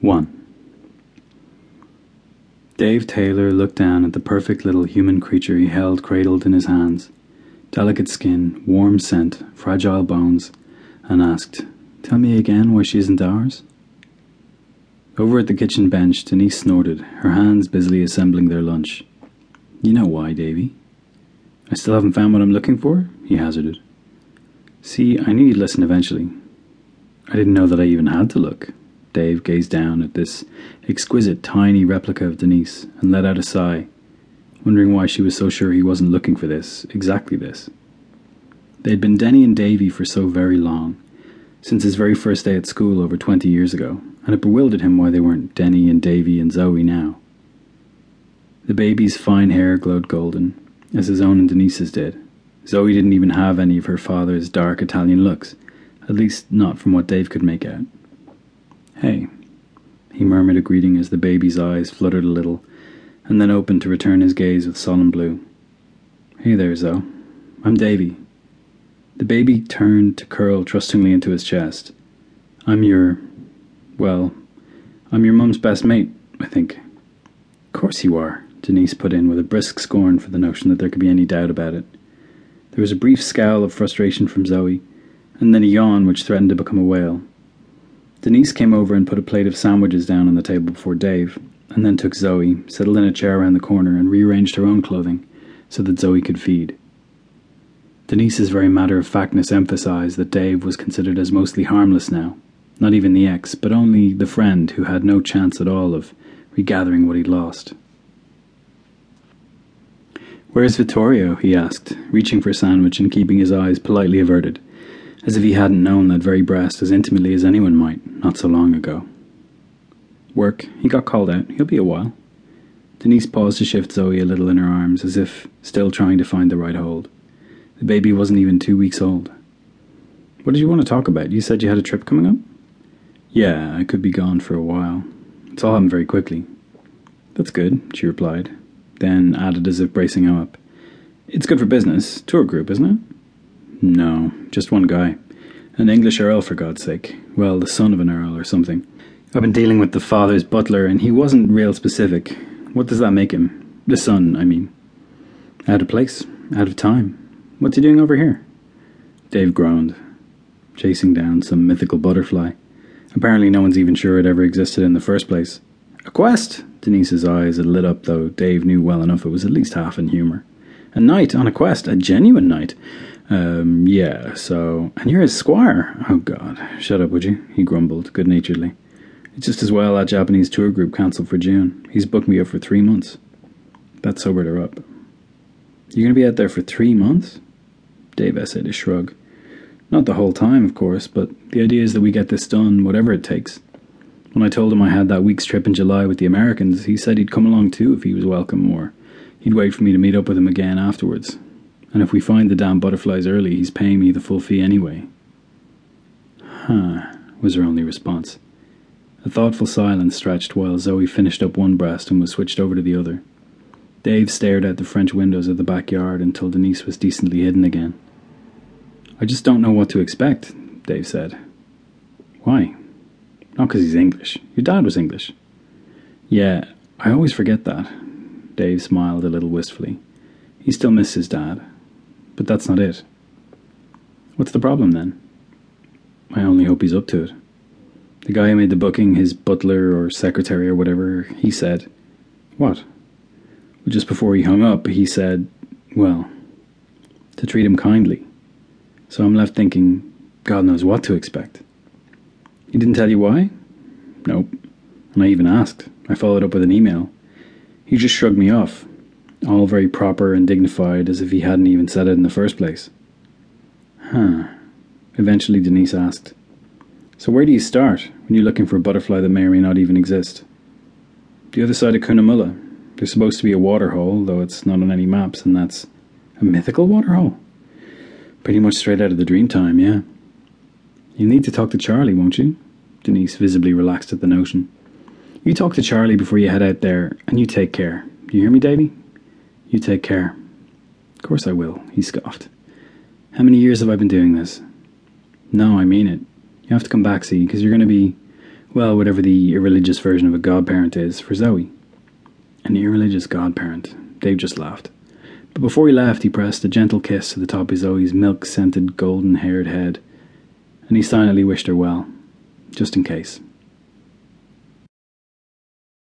1. Dave Taylor looked down at the perfect little human creature he held cradled in his hands delicate skin, warm scent, fragile bones, and asked, Tell me again why she isn't ours? Over at the kitchen bench, Denise snorted, her hands busily assembling their lunch. You know why, Davy? I still haven't found what I'm looking for? he hazarded. See, I knew you'd listen eventually. I didn't know that I even had to look. Dave gazed down at this exquisite, tiny replica of Denise and let out a sigh, wondering why she was so sure he wasn't looking for this, exactly this. They had been Denny and Davy for so very long, since his very first day at school over twenty years ago, and it bewildered him why they weren't Denny and Davy and Zoe now. The baby's fine hair glowed golden, as his own and Denise's did. Zoe didn't even have any of her father's dark Italian looks, at least not from what Dave could make out. Hey, he murmured a greeting as the baby's eyes fluttered a little, and then opened to return his gaze with solemn blue. Hey there, Zoe. I'm Davy. The baby turned to curl trustingly into his chest. I'm your. well, I'm your mum's best mate, I think. Of course you are, Denise put in with a brisk scorn for the notion that there could be any doubt about it. There was a brief scowl of frustration from Zoe, and then a yawn which threatened to become a wail. Denise came over and put a plate of sandwiches down on the table before Dave, and then took Zoe, settled in a chair around the corner, and rearranged her own clothing so that Zoe could feed. Denise's very matter of factness emphasized that Dave was considered as mostly harmless now, not even the ex, but only the friend who had no chance at all of regathering what he'd lost. Where's Vittorio? he asked, reaching for a sandwich and keeping his eyes politely averted as if he hadn't known that very breast as intimately as anyone might, not so long ago. Work. He got called out. He'll be a while. Denise paused to shift Zoe a little in her arms, as if still trying to find the right hold. The baby wasn't even two weeks old. What did you want to talk about? You said you had a trip coming up? Yeah, I could be gone for a while. It's all happened very quickly. That's good, she replied, then added as if bracing him up. It's good for business. Tour group, isn't it? No, just one guy. An English earl, for God's sake. Well, the son of an earl or something. I've been dealing with the father's butler, and he wasn't real specific. What does that make him? The son, I mean. Out of place, out of time. What's he doing over here? Dave groaned, chasing down some mythical butterfly. Apparently, no one's even sure it ever existed in the first place. A quest? Denise's eyes had lit up, though Dave knew well enough it was at least half in humour. A knight on a quest, a genuine knight. Um, yeah, so. And you're his squire. Oh, God. Shut up, would you? He grumbled, good naturedly. It's just as well that Japanese tour group cancelled for June. He's booked me up for three months. That sobered her up. You're going to be out there for three months? Dave essayed a shrug. Not the whole time, of course, but the idea is that we get this done, whatever it takes. When I told him I had that week's trip in July with the Americans, he said he'd come along too if he was welcome, or he'd wait for me to meet up with him again afterwards and if we find the damn butterflies early, he's paying me the full fee anyway. Huh, was her only response. A thoughtful silence stretched while Zoe finished up one breast and was switched over to the other. Dave stared out the French windows of the backyard until Denise was decently hidden again. I just don't know what to expect, Dave said. Why? Not because he's English. Your dad was English. Yeah, I always forget that. Dave smiled a little wistfully. He still misses his dad, but that's not it. What's the problem then? I only hope he's up to it. The guy who made the booking, his butler or secretary or whatever, he said, What? Just before he hung up, he said, Well, to treat him kindly. So I'm left thinking, God knows what to expect. He didn't tell you why? Nope. And I even asked. I followed up with an email. He just shrugged me off, all very proper and dignified, as if he hadn't even said it in the first place. Huh. Eventually, Denise asked, So where do you start when you're looking for a butterfly that may or may not even exist? The other side of Cunnamulla. There's supposed to be a waterhole, though it's not on any maps, and that's a mythical waterhole. Pretty much straight out of the Dreamtime, yeah. You need to talk to Charlie, won't you? Denise visibly relaxed at the notion. You talk to Charlie before you head out there, and you take care. You hear me, Davy? You take care. Of course I will, he scoffed. How many years have I been doing this? No, I mean it. You have to come back, see, because you're going to be. Well, whatever the irreligious version of a godparent is for Zoe. An irreligious godparent. Dave just laughed. But before he left, he pressed a gentle kiss to the top of Zoe's milk scented, golden haired head, and he silently wished her well, just in case.